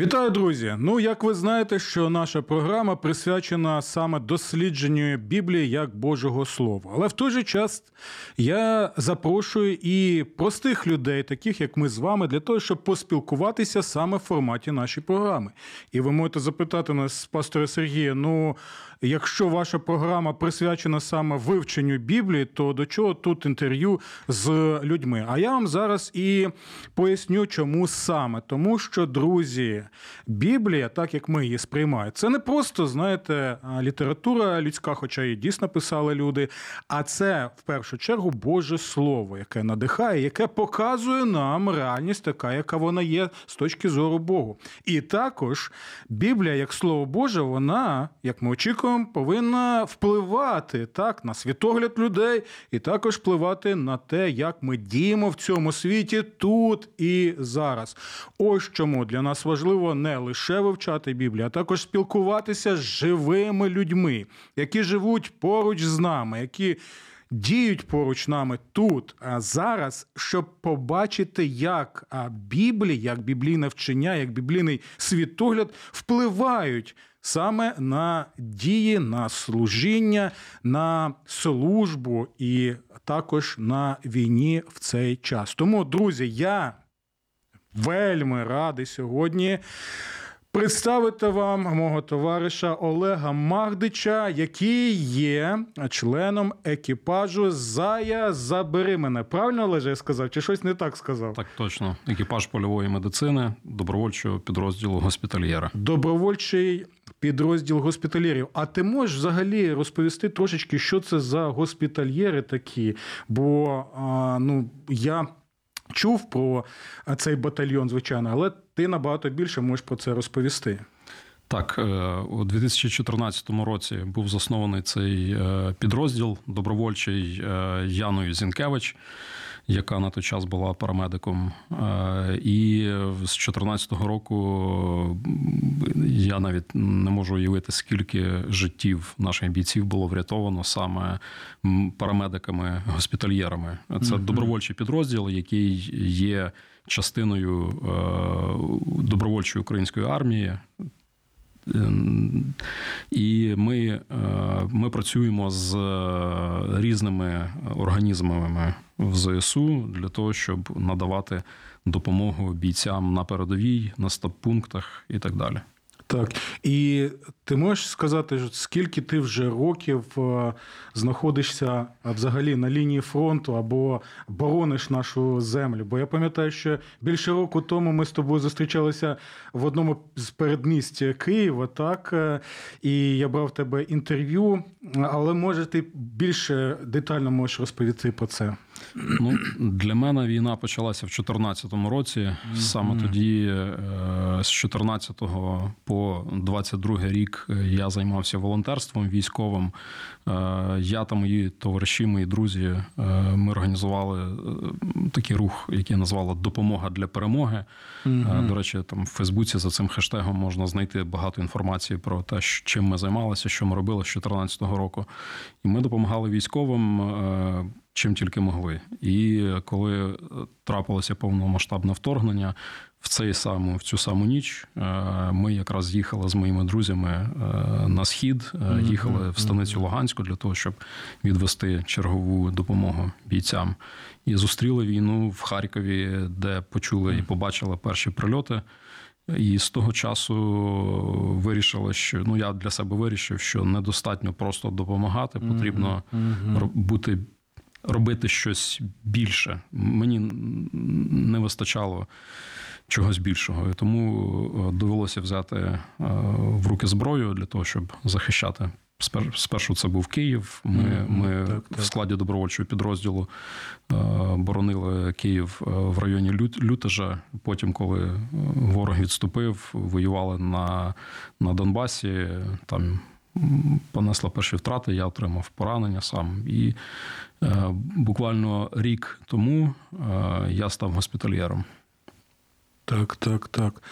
Вітаю, друзі! Ну, як ви знаєте, що наша програма присвячена саме дослідженню Біблії як Божого Слова. Але в той же час я запрошую і простих людей, таких як ми з вами, для того, щоб поспілкуватися саме в форматі нашої програми. І ви можете запитати нас, пастора Сергія, ну якщо ваша програма присвячена саме вивченню Біблії, то до чого тут інтерв'ю з людьми? А я вам зараз і поясню, чому саме. Тому що, друзі, Біблія, так як ми її сприймаємо, це не просто, знаєте, література людська, хоча її дійсно писали люди, а це в першу чергу Боже Слово, яке надихає, яке показує нам реальність, така, яка вона є з точки зору Богу. І також Біблія, як Слово Боже, вона, як ми очікуємо, повинна впливати так на світогляд людей, і також впливати на те, як ми діємо в цьому світі тут і зараз. Ось чому для нас важливо не лише вивчати Біблію, а також спілкуватися з живими людьми, які живуть поруч з нами, які діють поруч нами тут, а зараз, щоб побачити, як Біблія, як біблійне вчення, як біблійний світогляд впливають. Саме на дії, на служіння, на службу і також на війні в цей час. Тому, друзі, я вельми радий сьогодні представити вам мого товариша Олега Магдича, який є членом екіпажу Зая забери мене. Правильно Олеже, я сказав? Чи щось не так сказав? Так точно. Екіпаж польової медицини, добровольчого підрозділу госпітальєра. Добровольчий. Підрозділ госпітальєрів. А ти можеш взагалі розповісти трошечки, що це за госпітальєри такі? Бо ну я чув про цей батальйон, звичайно, але ти набагато більше можеш про це розповісти. Так, е, у 2014 році був заснований цей е, підрозділ добровольчий е, Яною Зінкевич, яка на той час була парамедиком. І з 2014 року я навіть не можу уявити, скільки життів наших бійців було врятовано саме парамедиками-госпітальєрами. Це добровольчий підрозділ, який є частиною добровольчої української армії. І ми е, ми працюємо з різними організмами в ЗСУ для того, щоб надавати допомогу бійцям на передовій, на стаб-пунктах і так далі. Так, і ти можеш сказати, скільки ти вже років е, знаходишся взагалі на лінії фронту або борониш нашу землю? Бо я пам'ятаю, що більше року тому ми з тобою зустрічалися в одному з передмість Києва, так е, і я брав тебе інтерв'ю, але може ти більше детально можеш розповісти про це. Ну, Для мене війна почалася в 2014 році. Саме тоді, е, з 14 по 22 рік, я займався волонтерством військовим. Е, я та мої товариші, мої друзі, е, ми організували такий рух, який назвали Допомога для перемоги. Mm-hmm. До речі, там в Фейсбуці за цим хештегом можна знайти багато інформації про те, чим ми займалися, що ми робили з 2014 року. І ми допомагали військовим чим тільки могли. І коли трапилося повномасштабне вторгнення, в цей саму, в цю саму ніч е, ми якраз їхали з моїми друзями е, на схід, е, їхали в станицю Луганську для того, щоб відвести чергову допомогу бійцям. І зустріли війну в Харкові, де почули і побачили перші прильоти. І з того часу вирішили, що ну я для себе вирішив, що недостатньо просто допомагати, потрібно бути робити щось більше. Мені не вистачало чогось більшого. І тому е, довелося взяти е, в руки зброю для того, щоб захищати Спершу це був Київ. Ми ми так, так. в складі добровольчого підрозділу е, боронили Київ в районі Лютежа. Потім, коли ворог відступив, воювали на на Донбасі. Там понесла перші втрати, я отримав поранення сам. І е, буквально рік тому е, я став госпітальєром. Так, так, так.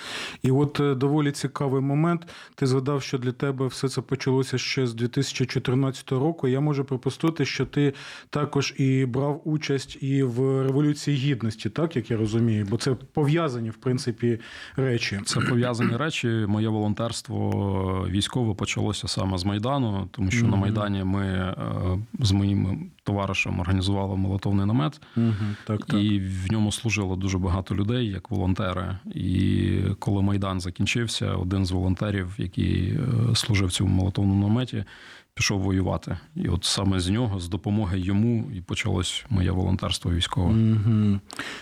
І от е, доволі цікавий момент. Ти згадав, що для тебе все це почалося ще з 2014 року. Я можу припустити, що ти також і брав участь і в Революції Гідності, так як я розумію, бо це пов'язані, в принципі, речі. Це пов'язані речі. Моє волонтерство військове почалося саме з Майдану, тому що mm-hmm. на Майдані ми е, з моїм товаришем організували молотовний намет, mm-hmm. так, так. і в ньому служило дуже багато людей як волонтери. І коли майдан закінчився, один з волонтерів, який е, служив в цьому молотовному наметі, пішов воювати. І от саме з нього, з допомоги йому, і почалось моє волонтерство військове. Угу.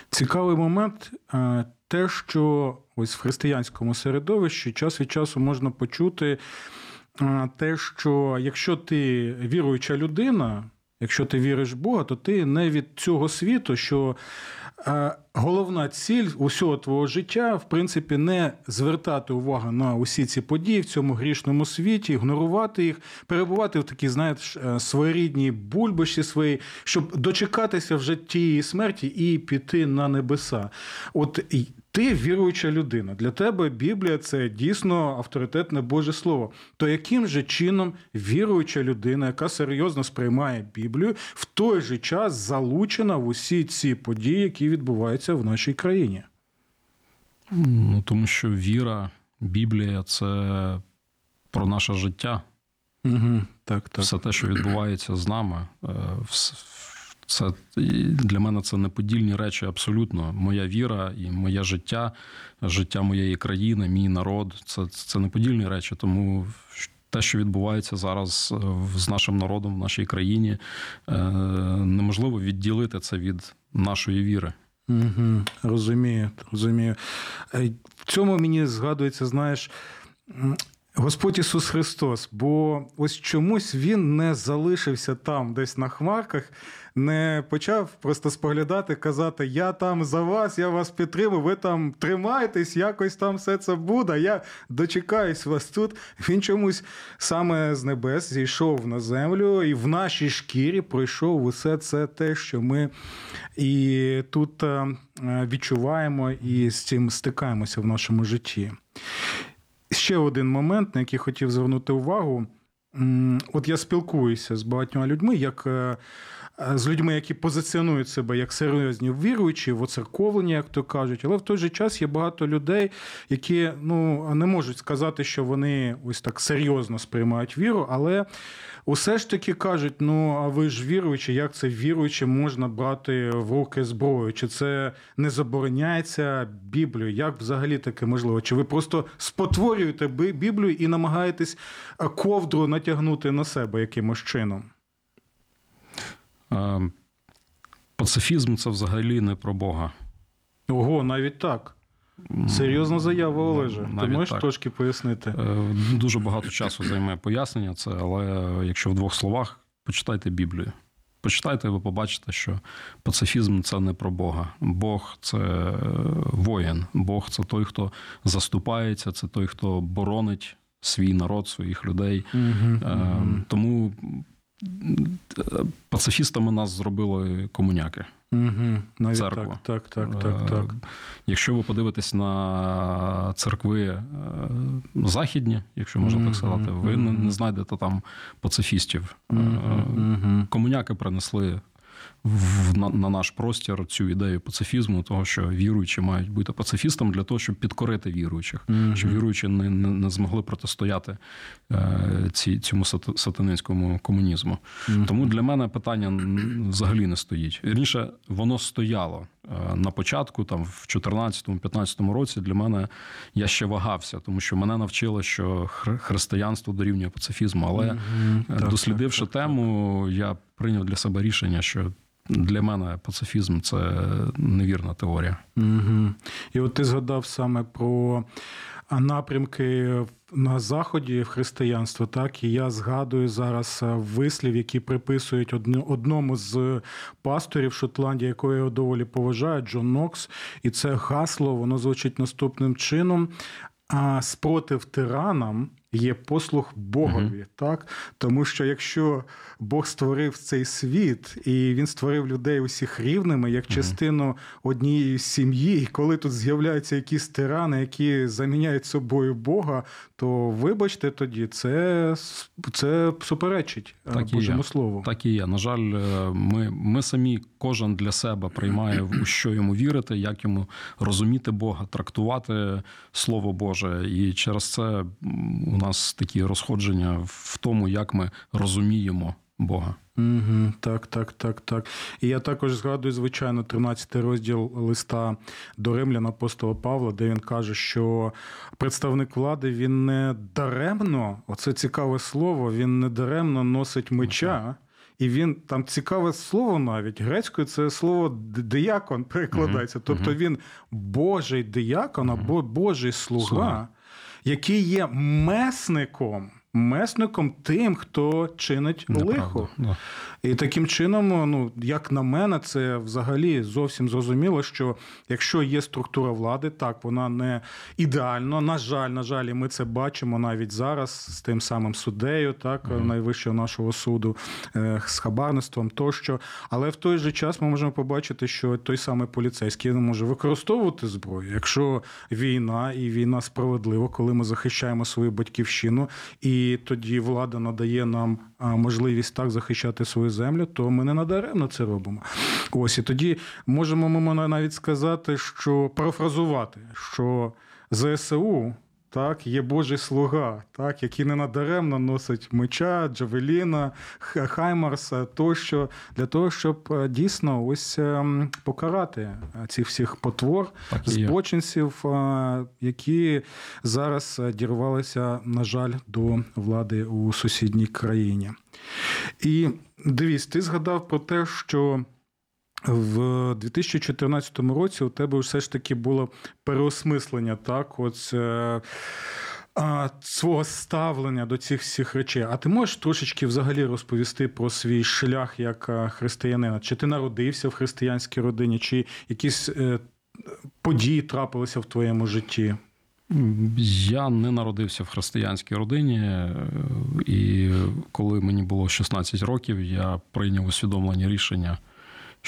Цікавий момент. Е, те, що ось в християнському середовищі час від часу можна почути е, те, що якщо ти віруюча людина, якщо ти віриш в Бога, то ти не від цього світу, що головна ціль усього твого життя, в принципі, не звертати увагу на усі ці події в цьому грішному світі, ігнорувати їх, перебувати в такій, знаєш, е, своєрідній бульбаші своїй, щоб дочекатися вже тієї смерті і піти на небеса. От ти віруюча людина. Для тебе Біблія це дійсно авторитетне Боже Слово. То яким же чином віруюча людина, яка серйозно сприймає Біблію, в той же час залучена в усі ці події, які відбуваються в нашій країні? Ну, Тому що віра, Біблія це про наше життя. Угу, так, так. Все те, що відбувається з нами, е, це для мене це неподільні речі абсолютно. Моя віра і моє життя, життя моєї країни, мій народ це це неподільні речі. Тому те, що відбувається зараз е, з нашим народом в нашій країні, е, неможливо відділити це від нашої віри. Угу, Розумію, розумію. Е, в цьому мені згадується, знаєш. Господь Ісус Христос, бо ось чомусь Він не залишився там, десь на хмарках, не почав просто споглядати, казати: Я там за вас, я вас підтримую, ви там тримайтесь, якось там все це буде. Я дочекаюсь вас тут. Він чомусь саме з небес зійшов на землю, і в нашій шкірі пройшов усе це те, що ми і тут е, відчуваємо і з цим стикаємося в нашому житті. Ще один момент, на який хотів звернути увагу. От я спілкуюся з багатьма людьми, як е, з людьми, які позиціонують себе як серйозні віруючі, воцерковлені, як то кажуть, але в той же час є багато людей, які ну не можуть сказати, що вони ось так серйозно сприймають віру, але усе ж таки кажуть: ну а ви ж віруючі, як це віруючи можна брати в руки зброю? Чи це не забороняється Біблією? Як взагалі таке можливо? Чи ви просто спотворюєте Біблію і намагаєтесь ковдру натягнути на себе якимось чином? Е, пацифізм це взагалі не про Бога. Ого, навіть так. Серйозна заява Олеже. Навіть Ти можеш так. трошки пояснити? Е, дуже багато часу займе пояснення це, але якщо в двох словах, почитайте Біблію. Почитайте, ви побачите, що пацифізм це не про Бога. Бог це воїн. Бог це той, хто заступається, це той, хто боронить свій народ, своїх людей. Угу, угу. Тому пацифістами нас зробили комуняки. Угу, навіть Церква. Так, так, так, так, так. Якщо ви подивитесь на церкви е, західні, якщо можна так сказати, ви не знайдете там пацифістів. Комуняки принесли в, на, на наш простір цю ідею пацифізму, того, що віруючі мають бути пацифістом для того, щоб підкорити віруючих, mm-hmm. щоб віруючі не, не не, змогли протистояти е, ці, цьому сатанинському комунізму. Mm-hmm. Тому для мене питання взагалі не стоїть. Вірніше, воно стояло е, на початку, там в 2014-2015 році. Для мене я ще вагався, тому що мене навчило, що християнство дорівнює пацифізму. Але mm-hmm. дослідивши так, так, тему, я прийняв для себе рішення, що для мене пацифізм це невірна теорія. Угу. І от ти згадав саме про напрямки на заході в християнство, так і я згадую зараз вислів, які приписують одному з пасторів Шотландії, якого я доволі поважаю, Джон Нокс. І це гасло воно звучить наступним чином: а спротив тиранам є послуг Богові, uh так? Тому що якщо Бог створив цей світ і він створив людей усіх рівними як частину однієї сім'ї, і коли тут з'являються якісь тирани, які заміняють собою Бога, то вибачте тоді, це це суперечить е, так Божому слову. Так і є. На жаль, е, ми, ми самі кожен для себе приймає у що йому вірити, як йому розуміти Бога, трактувати Слово Боже, і через це у нас такі розходження в тому, як ми розуміємо Бога. Угу, Так, так, так, так. І я також згадую, звичайно, 13 розділ листа до Римлян апостола Павла, де він каже, що представник влади він не даремно, оце цікаве слово, він не даремно носить меча. І він там цікаве слово навіть грецькою це слово диякон перекладається. Тобто він Божий диякон або Божий слуга, який є месником месником тим, хто чинить Неправда. лихо. Да. І таким чином, ну як на мене, це взагалі зовсім зрозуміло, що якщо є структура влади, так вона не ідеальна. На жаль, на жаль, і ми це бачимо навіть зараз з тим самим суддею, так mm-hmm. найвищого нашого суду, е, з хабарництвом тощо. Але в той же час ми можемо побачити, що той самий поліцейський не може використовувати зброю, якщо війна і війна справедлива, коли ми захищаємо свою батьківщину і і тоді влада надає нам можливість так захищати свою землю, то ми не надаремно це робимо. Ось і тоді можемо ми навіть сказати, що парафразувати, що ЗСУ так, є Божий слуга, так, який не надаремно носить меча, Джавеліна, Хаймарса тощо, для того, щоб е, дійсно ось ем, покарати е, цих всіх потвор, так, збочинців, е, які зараз дірвалися, на жаль, до влади у сусідній країні. І дивіться, ти згадав про те, що. В 2014 році у тебе все ж таки було переосмислення так, от, е, свого ставлення до цих всіх речей. А ти можеш трошечки взагалі розповісти про свій шлях як е, християнина? Чи ти народився в християнській родині, чи якісь е, події трапилися в твоєму житті? Я не народився в християнській родині, і коли мені було 16 років, я прийняв усвідомлені рішення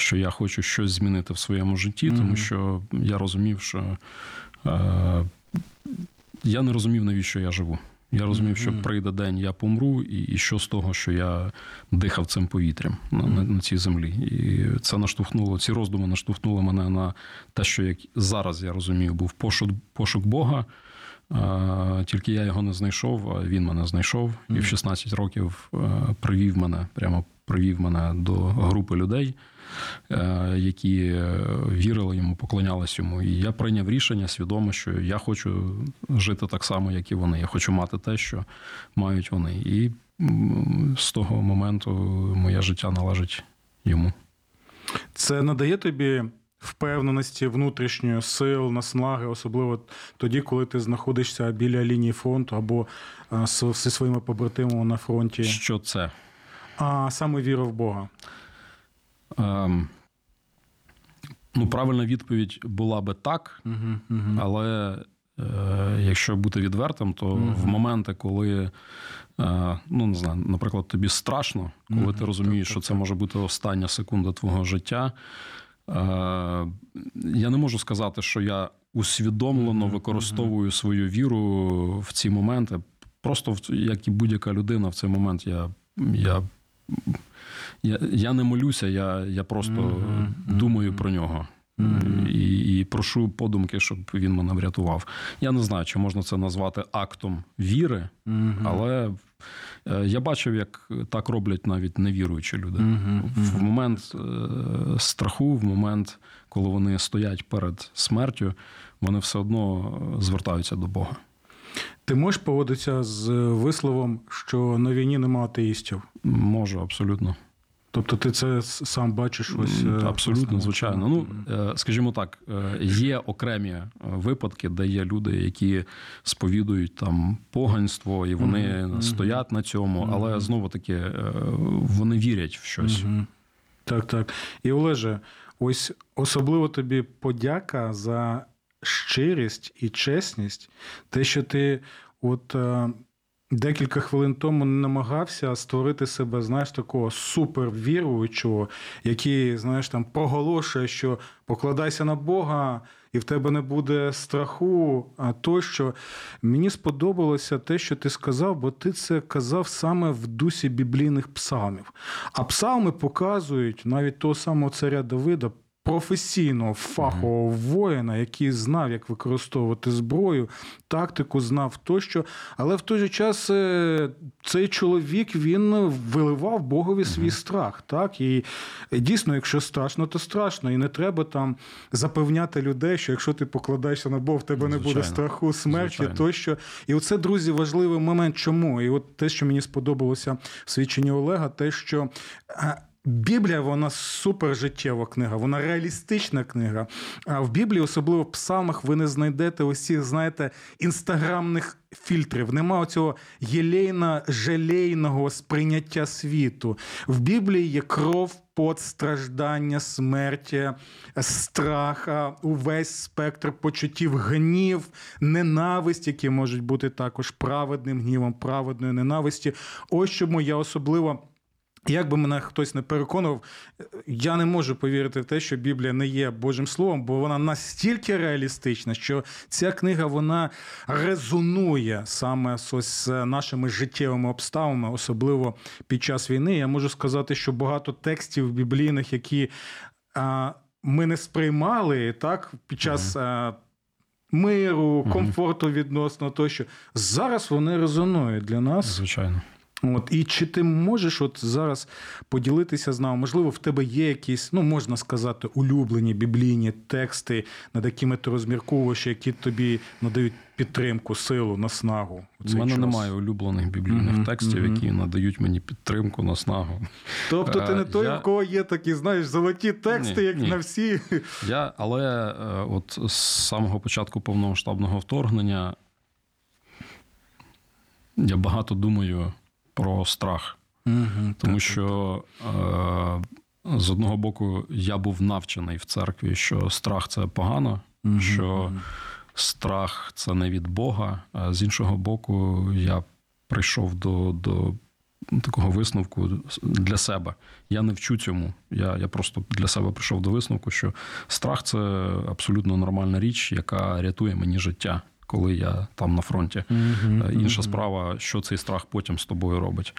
що я хочу щось змінити в своєму житті, тому що я розумів, що е, я не розумів, навіщо я живу. Я розумів, що прийде день, я помру, і і що з того, що я дихав цим повітрям на, на на, цій землі. І це наштовхнуло, ці роздуми наштовхнули мене на те, що як зараз я розумію, був пошук пошук Бога. А, Тільки я його не знайшов, а він мене знайшов. І в 16 років е, привів мене, прямо привів мене до групи людей. Е, які е, вірили йому, поклонялись йому. І я прийняв рішення свідомо, що я хочу жити так само, як і вони. Я хочу мати те, що мають вони. І з того моменту моє життя належить йому. Це надає тобі. Впевненості внутрішньої сил, наснаги, особливо тоді, коли ти знаходишся біля лінії фронту або е, зі своїми побратимами на фронті. Що це? А саме віра в Бога. Ем, ну, правильна відповідь була би так, але е, якщо бути відвертим, то в моменти, коли е, ну не знаю, наприклад, тобі страшно, коли ти розумієш, що це може бути остання секунда твого життя. Е, я не можу сказати, що я усвідомлено використовую свою віру в ці моменти. Просто як і будь-яка людина в цей момент я я я я не молюся, я я просто mm-hmm. думаю про нього. Mm-hmm. І і прошу подумки, щоб він мене врятував. Я не знаю, чи можна це назвати актом віри, mm-hmm. але е, я бачив, як так роблять навіть невіруючі люди. В момент е, страху, в момент, коли вони стоять перед смертю, вони все одно звертаються до Бога. Ти можеш поводитися з висловом, що на війні немає атеїстів? Можу, абсолютно. Тобто ти це сам бачиш ось е, абсолютно, звичайно. Ну е, скажімо так, е, є окремі випадки, де є люди, які сповідують там поганство, і вони mm-hmm. стоять на цьому, mm-hmm. але знову таки вони вірять в щось. Mm-hmm. Так, так. І Олеже, ось особливо тобі подяка за щирість і чесність, те, що ти от Декілька хвилин тому намагався створити себе, знаєш, такого супервіруючого, який, знаєш, там проголошує, що покладайся на Бога, і в тебе не буде страху. А тощо мені сподобалося те, що ти сказав, бо ти це казав саме в дусі біблійних псалмів. А псалми показують навіть того самого царя Давида професійного фахового воїна, який знав, як використовувати зброю, тактику знав тощо. Але в той же час е, цей чоловік він виливав Богові свій страх. Так? І дійсно, якщо страшно, то страшно. І не треба там запевняти людей, що якщо ти покладаєшся на Бога, в тебе Звичайно. не буде страху, смерті Звичайно. тощо. І оце, друзі, важливий момент. Чому? І от те, що мені сподобалося в свідченні Олега, те, що. Біблія вона супер життєва книга, вона реалістична книга. А в Біблії, особливо в псалмах, ви не знайдете усіх, знаєте, інстаграмних фільтрів. Нема цього єлейно-желейного сприйняття світу. В Біблії є кров, пот, страждання, смерті, страха, увесь спектр почуттів, гнів, ненависть, які можуть бути також праведним гнівом, праведною ненависті. Ось чому я особливо. Як би мене хтось не переконував, я не можу повірити в те, що Біблія не є Божим Словом, бо вона настільки реалістична, що ця книга вона резонує саме з нашими життєвими обставинами, особливо під час війни. Я можу сказати, що багато текстів біблійних, які ми не сприймали так під час. Mm-hmm. Миру, комфорту відносно тощо зараз вони резонують для нас. Звичайно. От і чи ти можеш от зараз поділитися з нами? Можливо, в тебе є якісь, ну можна сказати, улюблені біблійні тексти, над якими ти розмірковуєш, які тобі надають підтримку, силу, наснагу. У мене час? немає улюблених біблійних mm-hmm, текстів, mm-hmm. які надають мені підтримку, наснагу. Тобто, ти не той, я... у кого є такі, знаєш, золоті тексти, ні, як ні. на всі. Я, Але е, от з самого початку повномасштабного вторгнення я багато думаю про страх. Угу, Тому так, що е, з одного боку я був навчений в церкві, що страх це погано, угу, що угу. страх це не від Бога. А з іншого боку, я прийшов до до такого висновку для себе. Я не вчу цьому. Я, Я просто для себе прийшов до висновку, що страх це абсолютно нормальна річ, яка рятує мені життя коли я там на фронті. Mm-hmm. Інша справа, що цей страх потім з тобою робить,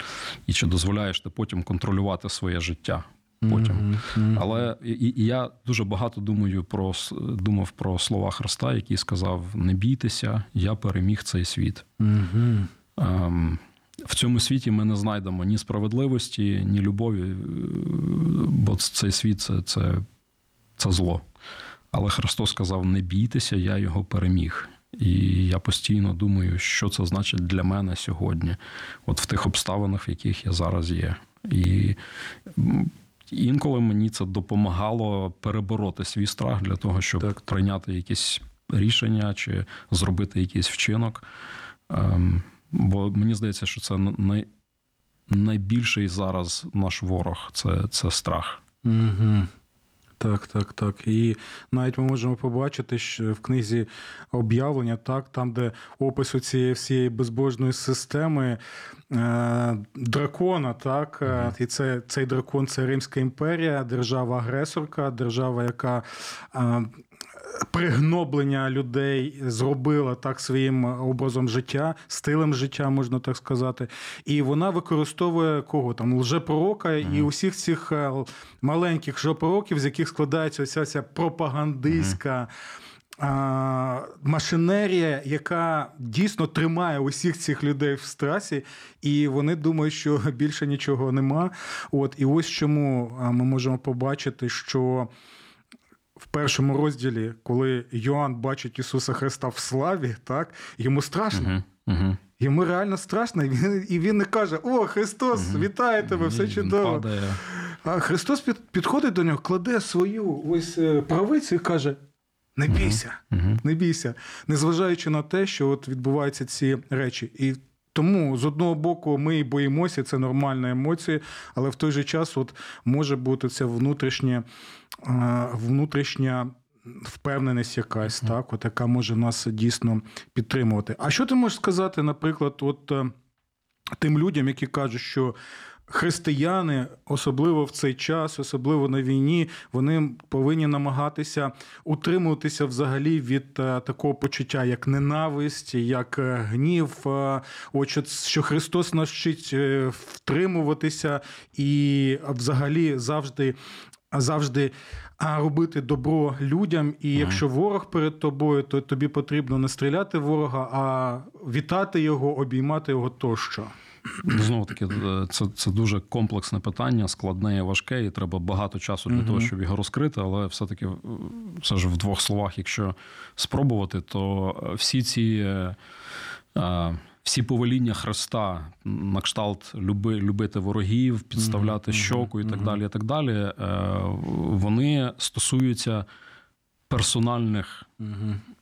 і чи дозволяєш ти потім контролювати своє життя. Потім, mm-hmm. але і, і я дуже багато думаю про думав про слова Христа, який сказав: Не бійтеся, я переміг цей світ. Mm-hmm. Ем, в цьому світі ми не знайдемо ні справедливості, ні любові, е, бо цей світ це, це, це зло. Але Христос сказав: Не бійтеся, я його переміг. І я постійно думаю, що це значить для мене сьогодні, от в тих обставинах, в яких я зараз є. І інколи мені це допомагало перебороти свій страх для того, щоб так. прийняти якісь рішення чи зробити якийсь вчинок. Ем, бо мені здається, що це най... найбільший зараз наш ворог це, це страх. Угу. Так, так, так. І навіть ми можемо побачити, що в книзі об'явлення, так, там, де опису цієї всієї безбожної системи е, дракона, так, mm-hmm. і це цей дракон це Римська імперія, держава-агресорка, держава, яка е, пригноблення людей зробила так своїм образом життя, стилем життя, можна так сказати. І вона використовує кого там лжепророка mm-hmm. і усіх цих е, маленьких жопророків, з яких складається вся ця пропагандистська. Mm-hmm. Машинерія, яка дійсно тримає усіх цих людей в страсі, і вони думають, що більше нічого нема. От і ось чому ми можемо побачити, що в першому розділі, коли Йоанн бачить Ісуса Христа в славі, так йому страшно. Угу, угу. Йому реально страшно, і він і він не каже: О, Христос, угу. вітаю тебе, все чудово. А Христос під, підходить до нього, кладе свою ось е, правицю і каже: не бійся, не бійся, незважаючи на те, що от відбуваються ці речі. І тому з одного боку ми і боїмося, це нормальна емоція, але в той же час от може бути це внутрішнє, внутрішня впевненість якась, так, от, яка може нас дійсно підтримувати. А що ти можеш сказати, наприклад, от е, тим людям, які кажуть, що християни, особливо в цей час, особливо на війні, вони повинні намагатися утримуватися взагалі від е, такого почуття, як ненависть, як е, гнів. Е, От що, Христос нас вчить е, втримуватися і взагалі завжди. Завжди а, робити добро людям, і якщо ворог перед тобою, то тобі потрібно не стріляти ворога, а вітати його, обіймати його тощо. Знову таки, е, це, це дуже комплексне питання, складне і важке, і треба багато часу для того, щоб його розкрити. Але все-таки, е, все ж в двох словах, якщо спробувати, то е, всі ці. Всі повеління Христа на кшталт люби, любити ворогів, підставляти щоку і так далі. і так далі, е, Вони стосуються персональних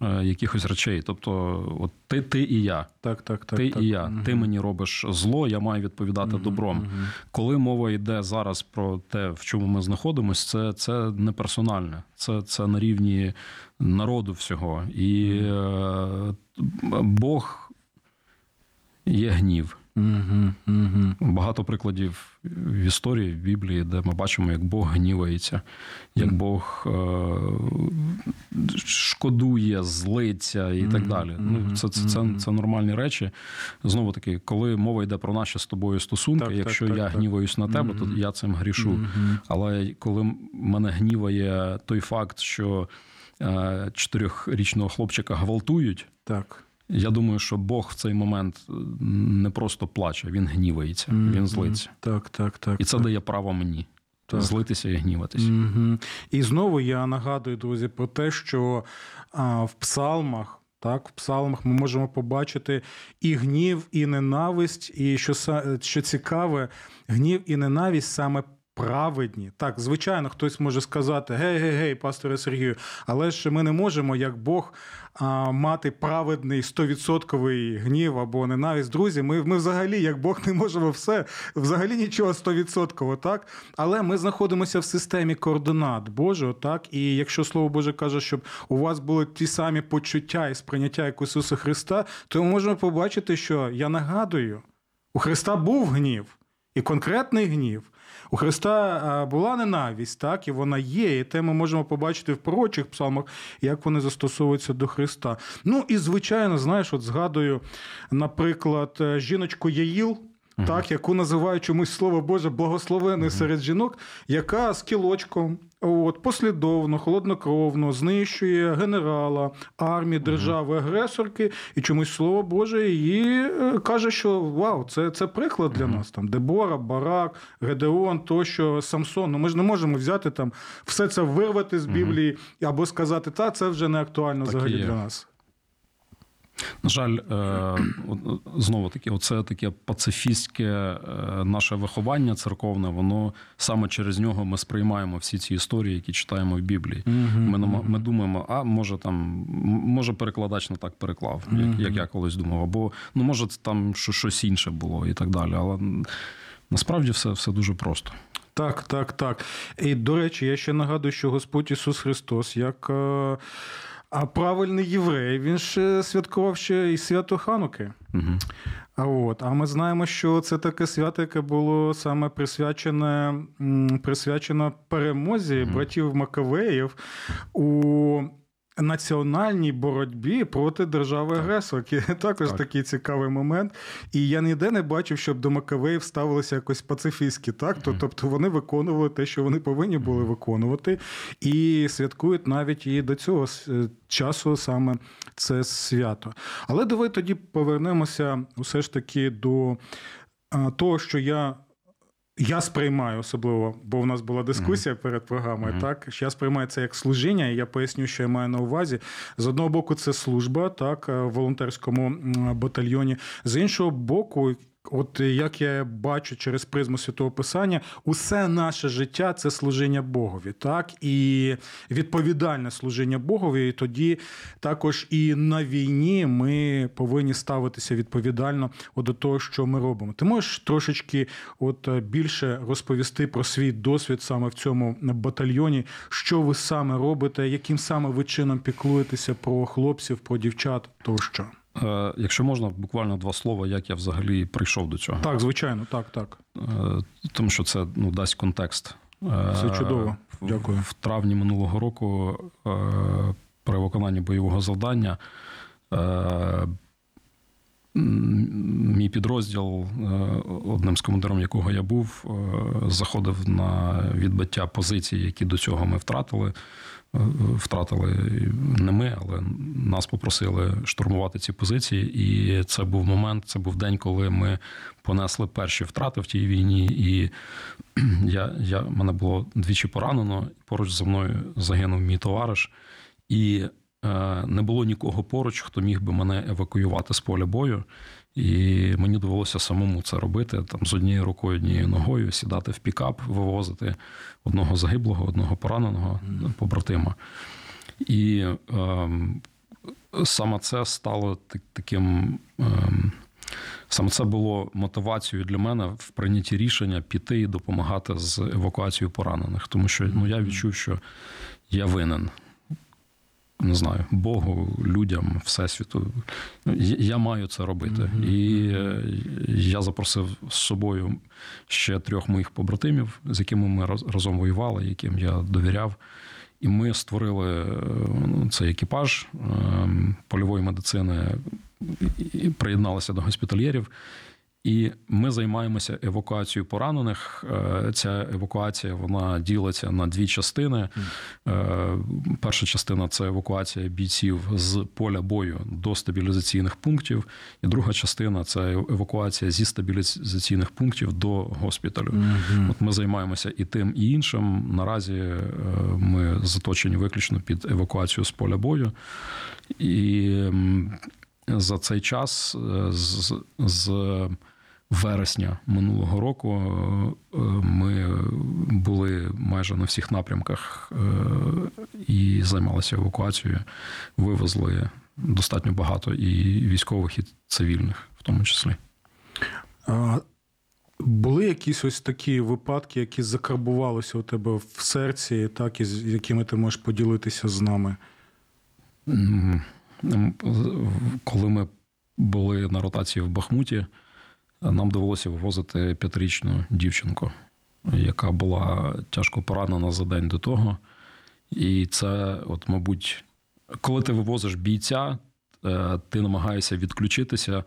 е, якихось речей. Тобто, от ти, ти і я. Так, так, так. Ти так. і я. Ти мені робиш зло, я маю відповідати добром. Коли мова йде зараз про те, в чому ми знаходимося, це, це не персональне, це, це на рівні народу всього. І е, Бог є гнів. Угу, угу. Багато прикладів в історії в Біблії, де ми бачимо, як Бог гнівається, як Бог е, шкодує, злиться і так далі. Ну, це, це, це, це нормальні речі. Знову таки, коли мова йде про наші з тобою стосунки, Так, якщо так, я так. гніваюсь на тебе, то я цим грішу. Але коли мене гніває той факт, що е, чотирьохрічного хлопчика гвалтують. Так. Я думаю, що Бог в цей момент е, не просто плаче, він гнівається, він злиться. Так, так, так. І це так. дає право мені Так. злитися і гніватися. Угу. І знову я нагадую, друзі, про те, що а, в псалмах. Так, в псалмах ми можемо побачити і гнів, і ненависть, і що що цікаве, гнів і ненависть саме праведні. Так, звичайно, хтось може сказати: гей, гей, гей, пасторе Сергію, але ж ми не можемо, як Бог, мати праведний 100% гнів або ненависть. Друзі, ми, ми взагалі, як Бог, не можемо все, взагалі нічого 100%, так? Але ми знаходимося в системі координат Божого, так? І якщо Слово Боже каже, щоб у вас були ті самі почуття і сприйняття як Ісуса Христа, то ми можемо побачити, що я нагадую, у Христа був гнів. І конкретний гнів. У Христа була ненависть, так, і вона є. І те ми можемо побачити в пророчих псалмах, як вони застосовуються до Христа. Ну і звичайно, знаєш, от згадую, наприклад, е, жіночку Яїл. Так, яку називають чомусь слово Боже благословенною серед жінок, яка з кілочком, от, послідовно, холоднокровно знищує генерала, армії, держави, агресорки, і чомусь слово Боже її е, каже, що вау, це, це приклад для нас. Там Дебора, Барак, Гедеон, тощо, Самсон. Ну ми ж не можемо взяти там все це вирвати з Біблії або сказати, та це вже не актуально Так взагалі для нас. На жаль, е, знову таки, оце таке пацифістське е, наше виховання церковне, воно саме через нього ми сприймаємо всі ці історії, які читаємо в Біблії. Ми, ми думаємо, а може там, може перекладач не так переклав, як, як я колись думав, або ну може там щось інше було і так далі. Але насправді все, все дуже просто. Так, так, так. І до речі, я ще нагадую, що Господь Ісус Христос, як е, а правильний єврей, він ще святкував ще і свято Хануки. Угу. А от, а ми знаємо, що це таке свято, яке було саме присвячене, присвячено перемозі братів Макавеїв у національній боротьбі проти держави агресорки. Також Так. такий цікавий момент. І я ніде не бачив, щоб до Макавеїв ставилися якось пацифістськи. Так? То- Тобто вони виконували те, що вони повинні були виконувати, і святкують навіть і до цього часу саме це свято. Але давай тоді повернемося усе ж таки до того, що я. Я сприймаю особливо, бо в нас була дискусія перед програмою. Так що я сприймаю це як служіння, і я поясню, що я маю на увазі. З одного боку, це служба, так в волонтерському батальйоні. З іншого боку, от як я бачу через призму святого писання, усе наше життя це служіння Богові, так і відповідальне служіння Богові. І тоді також і на війні ми повинні ставитися відповідально до того, що ми робимо. Ти можеш трошечки от е, більше розповісти про свій досвід саме в цьому батальйоні, що ви саме робите, яким саме ви чином піклуєтеся про хлопців, про дівчат тощо. Е, Якщо можна, буквально два слова, як я взагалі прийшов до цього. Так, звичайно, так, так. Е, Тому що це ну, дасть контекст. Е, Це чудово. Дякую. В травні минулого року при виконанні бойового завдання мій підрозділ, е, одним з командиром якого я був, е, заходив на відбиття позицій, які до цього ми втратили. Е, Втратили не ми, але нас попросили штурмувати ці позиції. І це був момент, це був день, коли ми понесли перші втрати в тій війні. І я, я, мене було двічі поранено. Поруч зі мною загинув мій товариш. І не було нікого поруч, хто міг би мене евакуювати з поля бою. І мені довелося самому це робити там з однією рукою, однією ногою, сідати в пікап, вивозити одного загиблого, одного пораненого побратима. І ем, саме це стало таким. Ем, Саме це було мотивацією для мене в прийнятті рішення піти і допомагати з евакуацією поранених, тому що ну, я відчув, що я винен. Не знаю, Богу, людям, Всесвіту. Ну, я- Я маю це робити. І е, я запросив з собою ще трьох моїх побратимів, з якими ми раз- разом воювали, яким я довіряв. І ми створили е, ну, цей екіпаж е, польової медицини, і приєдналися до госпітальєрів. І ми займаємося евакуацією поранених. Е, Ця евакуація вона ділиться на дві частини. Е, Перша частина це евакуація бійців з поля бою до стабілізаційних пунктів, і друга частина це евакуація зі стабілізаційних пунктів до госпіталю. От ми займаємося і тим, і іншим. Наразі е, ми заточені виключно під евакуацію з поля бою. І за цей час з, з вересня минулого року е, ми були майже на всіх напрямках е, і займалися евакуацією. Вивезли достатньо багато і військових, і цивільних, в тому числі. А, були якісь ось такі випадки, які закарбувалися у тебе в серці, так, із якими ти можеш поділитися з нами? Коли ми були на ротації в Бахмуті, нам довелося вивозити п'ятирічну дівчинку, яка була тяжко поранена за день до того. І це, от, мабуть, коли ти вивозиш бійця, е, ти намагаєшся відключитися,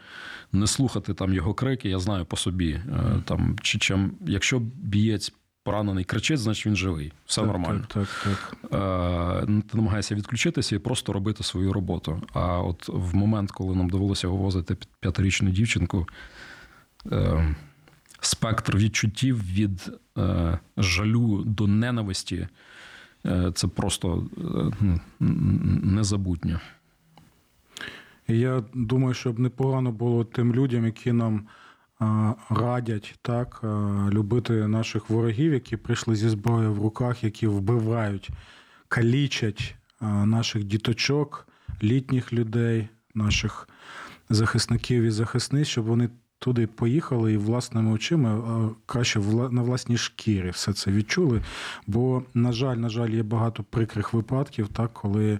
не слухати там його крики. Я знаю по собі. Е, Там, чи, чим, якщо бієць поранений кричить, значить він живий. Все Так, нормально. Так, так, так. Е, ти намагаєшся відключитися і просто робити свою роботу. А от в момент, коли нам довелося вивозити п'ятирічну дівчинку, е, спектр відчуттів від е, жалю до ненависті е, це просто ну, незабутньо. Я думаю, щоб непогано було тим людям, які нам радять так, любити наших ворогів, які прийшли зі зброєю в руках, які вбивають, калічать наших діточок, літніх людей, наших захисників і захисниць, щоб вони туди поїхали і власними очима, краще на власній шкірі все це відчули. Бо, на жаль, на жаль, є багато прикрих випадків, так, коли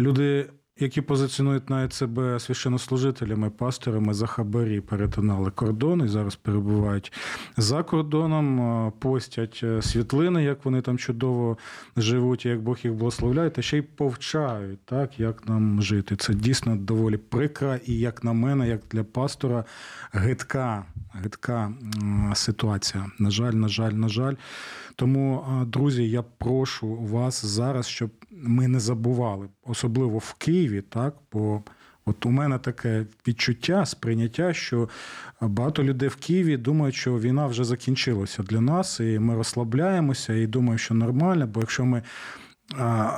люди. Які позиціонують навіть себе священнослужителями, пасторами за хабарі перетинали кордон і зараз перебувають за кордоном, постять е, світлини, як вони там чудово живуть, як Бог їх благословляє, та ще й повчають, так, як нам жити. Це дійсно доволі прикра, і як на мене, як для пастора, гидка, гидка ситуація. На жаль, на жаль, на жаль. Тому, друзі, я прошу вас зараз, щоб ми не забували, особливо в Києві, так, бо. От у мене таке відчуття, сприйняття, що багато людей в Києві думають, що війна вже закінчилася для нас, і ми розслабляємося і думаємо, що нормально, бо якщо ми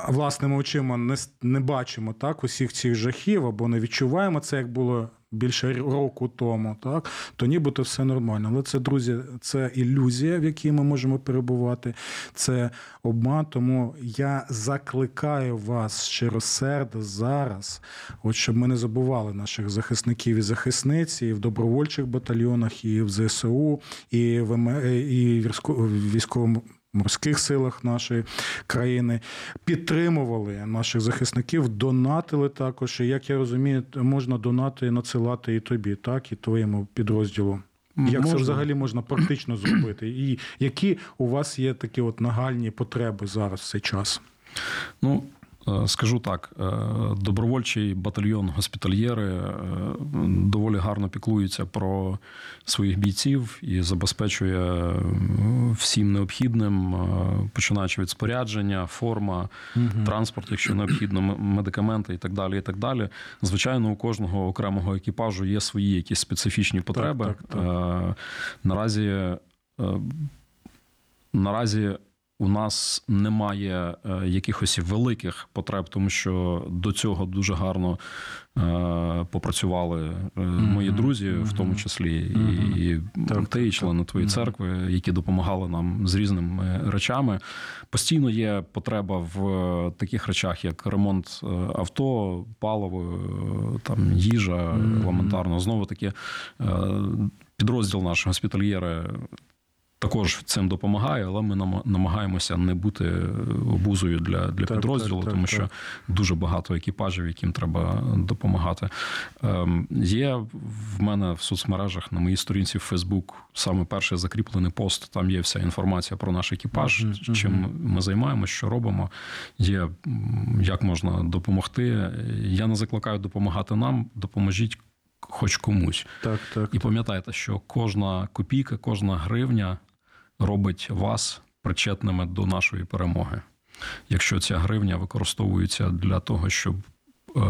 власними очима не, бачимо так усіх цих жахів або не відчуваємо це, як було більше року тому, так то нібито все нормально. Але це, друзі, це ілюзія, в якій ми можемо перебувати. Це обман. Тому я закликаю вас щиросердо зараз, от щоб ми не забували наших захисників і захисниць і в добровольчих батальйонах, і в ЗСУ, і в і військовому морських силах нашої країни, підтримували наших захисників, донатили також. І, Як я розумію, можна донати і надсилати і тобі, так, і твоєму підрозділу. Як можна. це взагалі можна практично зробити? І які у вас є такі от нагальні потреби зараз в цей час? Ну, скажу так: е, добровольчий батальйон госпітальєри е, доволі гарно піклується про своїх бійців і забезпечує всім необхідним, починаючи від спорядження, форма, угу. транспорт, якщо необхідно, медикаменти і так далі. І так далі. Звичайно, у кожного окремого екіпажу є свої якісь специфічні потреби. Так, так, так. Наразі наразі у нас немає е, якихось великих потреб, тому що до цього дуже гарно е, попрацювали е, мої друзі, в тому числі, і так, ти, і члени твоєї церкви, які допомагали нам з різними речами. Постійно є потреба в таких речах, як ремонт авто, паливо, там їжа, елементарно. Знову таки підрозділ наш госпітальєри також цим допомагає, але ми намагаємося не бути обузою для для так, підрозділу, так, так, тому що дуже багато екіпажів, яким треба допомагати. Ем, Є в мене в соцмережах на моїй сторінці в Фейсбук саме перший закріплений пост. Там є вся інформація про наш екіпаж, mm-hmm. чим ми займаємося, що робимо. Є як можна допомогти. Я не закликаю допомагати нам, допоможіть. Хоч комусь, так так і пам'ятайте, що кожна копійка, кожна гривня робить вас причетними до нашої перемоги. Якщо ця гривня використовується для того, щоб е,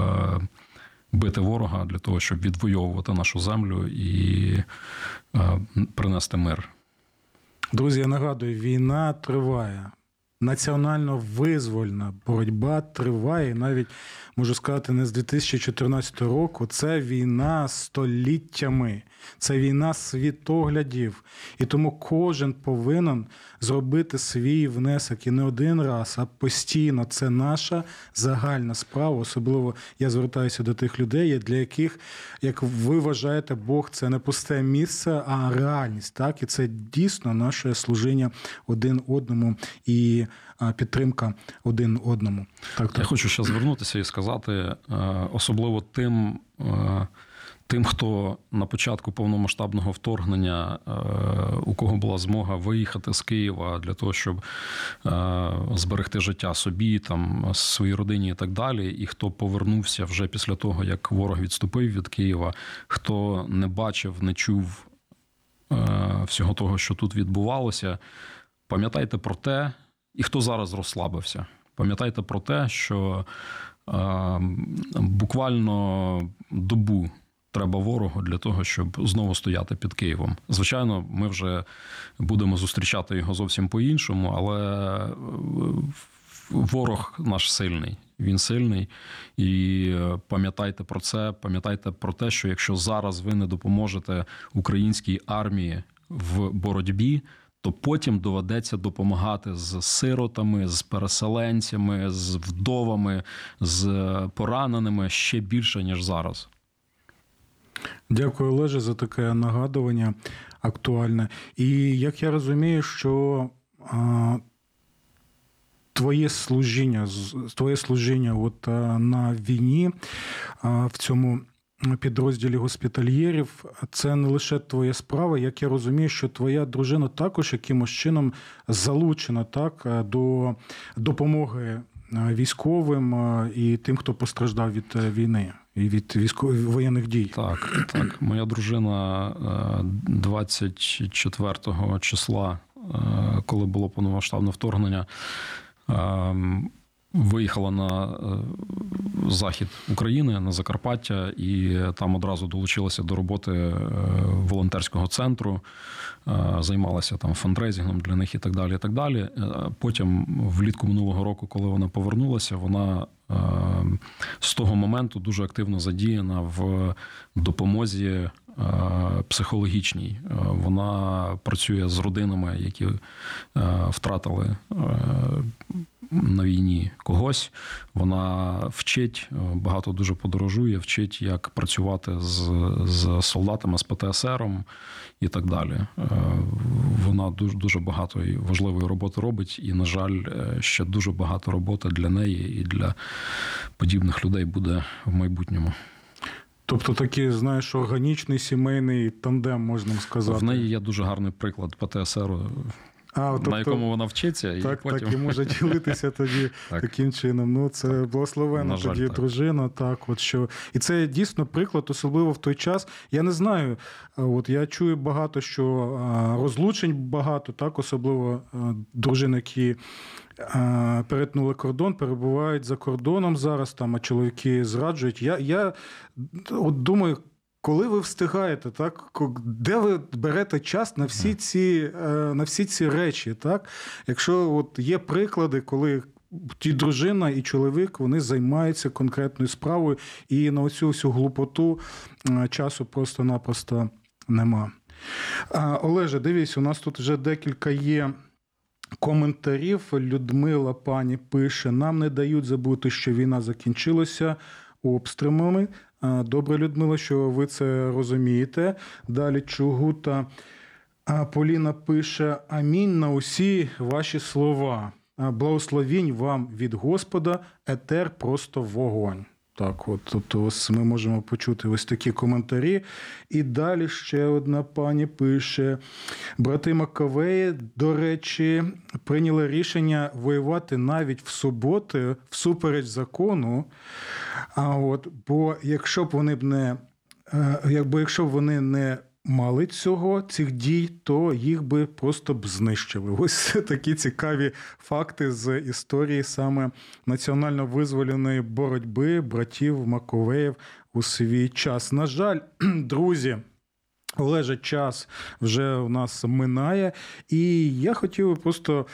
бити ворога, для того, щоб відвоювати нашу землю і е, принести мир. Друзі, я нагадую, війна триває. Національно-визвольна боротьба триває навіть можу сказати, не з 2014 року. Це війна століттями, це війна світоглядів. І тому кожен повинен зробити свій внесок і не один раз, а постійно. Це наша загальна справа. Особливо я звертаюся до тих людей, для яких, як ви вважаєте, Бог це не пусте місце, а реальність. Так, і це дійсно наше служіння один одному і підтримка один одному. Так. Я хочу ще звернутися і сказати, е, особливо тим. Е, тим, хто на початку повномасштабного вторгнення, е, у кого була змога виїхати з Києва для того, щоб зберегти життя собі, там своїй родині і так далі, і хто повернувся вже після того, як ворог відступив від Києва, хто не бачив, не чув всього того, що тут відбувалося, пам'ятайте про те, і хто зараз розслабився. Пам'ятайте про те, що е, буквально добу треба ворогу для того, щоб знову стояти під Києвом. Звичайно, ми вже будемо зустрічати його зовсім по-іншому, але е, ворог наш сильний. Він сильний. І е, пам'ятайте про це. Пам'ятайте про те, що якщо зараз ви не допоможете українській армії в боротьбі то потім доведеться допомагати з сиротами, з переселенцями, з вдовами, з пораненими ще більше ніж зараз. Дякую, Олеже, за таке нагадування актуальне. І як я розумію, що а, твоє служіння, твоє служіння от, а, на війні а, в цьому підрозділі госпітальєрів. Це не лише твоя справа, як я розумію, що твоя дружина також якимось чином залучена так до допомоги е, військовим е, і тим, хто постраждав від е, війни. І від військових воєнних дій. Так, так. Моя дружина 24 числа, коли було повномасштабне вторгнення, ем, виїхала на е, захід України на Закарпаття, і там одразу долучилася до роботи е, волонтерського центру, е, займалася там фандрейзингом для них і так далі. І так далі. Потім, влітку минулого року, коли вона повернулася, вона з того моменту дуже активно задіяна в допомозі психологічній. Вона працює з родинами, які втратили на війні когось. Вона вчить, е, багато дуже подорожує, вчить, як працювати з, з солдатами, з ПТСРом і так далі. Е, Вона дуже дуже багато і важливої роботи робить, і, на жаль, е, ще дуже багато роботи для неї і для подібних людей буде в майбутньому. Тобто такий, знаєш, органічний сімейний тандем, можна сказати. В неї є дуже гарний приклад ПТСРу, а, тобто, на якому вона вчиться, і так, потім так і може ділитися тоді Так. таким чином. Ну, це благословена жаль, тоді так. дружина. Так, от що. І це дійсно приклад, особливо в той час. Я не знаю. От я чую багато, що розлучень багато, так, особливо а, дружин, які. Перетнули кордон, перебувають за кордоном зараз, там, а чоловіки зраджують. Я, я от думаю, коли ви встигаєте, так де ви берете час на всі ці, е, на всі ці речі, так? Якщо от є приклади, коли ті дружина і чоловік вони займаються конкретною справою, і на оцю всю глупоту е, часу просто-напросто нема. Олеже, дивись, у нас тут вже декілька є. Коментарів Людмила пані пише: нам не дають забути, що війна закінчилася обстрілами. Добре, Людмила, що ви це розумієте. Далі Чугута Поліна пише: Амінь на усі ваші слова. Благословінь вам від Господа, етер просто вогонь. Так, от тобто ось ми можемо почути ось такі коментарі. І далі ще одна пані пише: брати Маковеї, до речі, прийняли рішення воювати навіть в суботи всупереч закону. А от, бо якщо б вони б не е, якби якщо б вони не мали цього, цих дій, то їх би просто б знищили. Ось такі цікаві факти з історії саме національно визволеної боротьби братів Маковеїв у свій час. На жаль, друзі. Олеже, час вже у нас минає, і я хотів би просто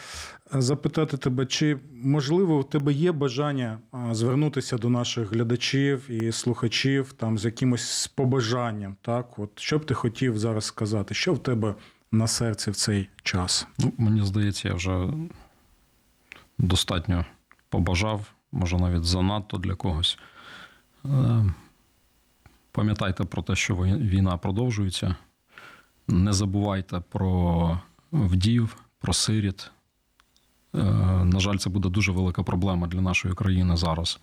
запитати тебе, чи можливо у тебе є бажання звернутися до наших глядачів і слухачів там з якимось побажанням, так? От що б ти хотів зараз сказати? Що в тебе на серці в цей час? Ну, мені здається, я вже достатньо побажав, може навіть занадто для когось. Пам'ятайте про те, що війна продовжується. Не забувайте про вдів, про сиріт. Е, На жаль, це буде дуже велика проблема для нашої країни зараз,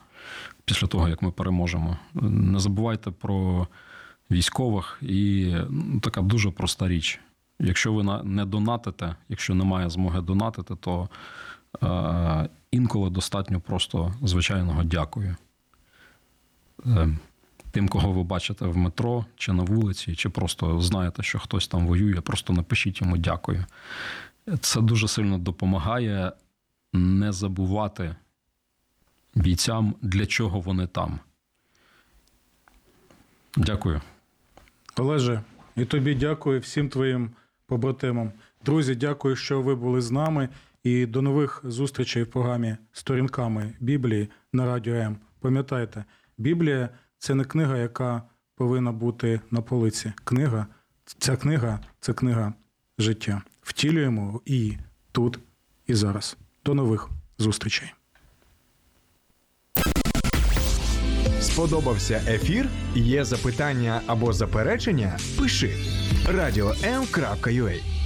після того, як ми переможемо. Не забувайте про військових і ну, така дуже проста річ. Якщо ви не донатите, якщо немає змоги донатити, то е, інколи достатньо просто звичайного дякую. Е, тим, кого ви бачите в метро чи на вулиці, чи просто знаєте, що хтось там воює, просто напишіть йому дякую. Це дуже сильно допомагає не забувати бійцям, для чого вони там. Дякую. Олеже, і тобі дякую всім твоїм побратимам. Друзі, дякую, що ви були з нами. І до нових зустрічей в програмі Сторінками Біблії на Радіо М. Пам'ятайте, Біблія це не книга, яка повинна бути на полиці. Книга, ця книга це книга життя. Втілюємо її тут і зараз. До нових зустрічей. Сподобався ефір? Є запитання або заперечення? Пиши радіом.ua